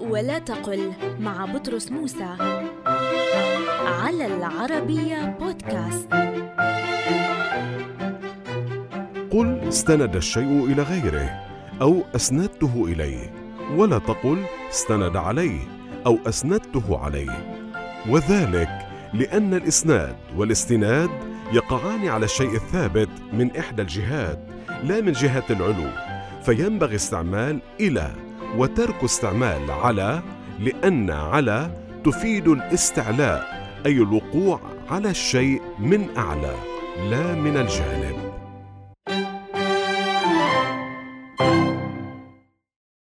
ولا تقل مع بطرس موسى على العربية بودكاست. قل استند الشيء إلى غيره أو أسندته إليه ولا تقل استند عليه أو أسندته عليه. وذلك لأن الإسناد والاستناد يقعان على الشيء الثابت من إحدى الجهات لا من جهة العلو فينبغي استعمال إلى وترك استعمال على لأن على تفيد الاستعلاء أي الوقوع على الشيء من أعلى لا من الجانب.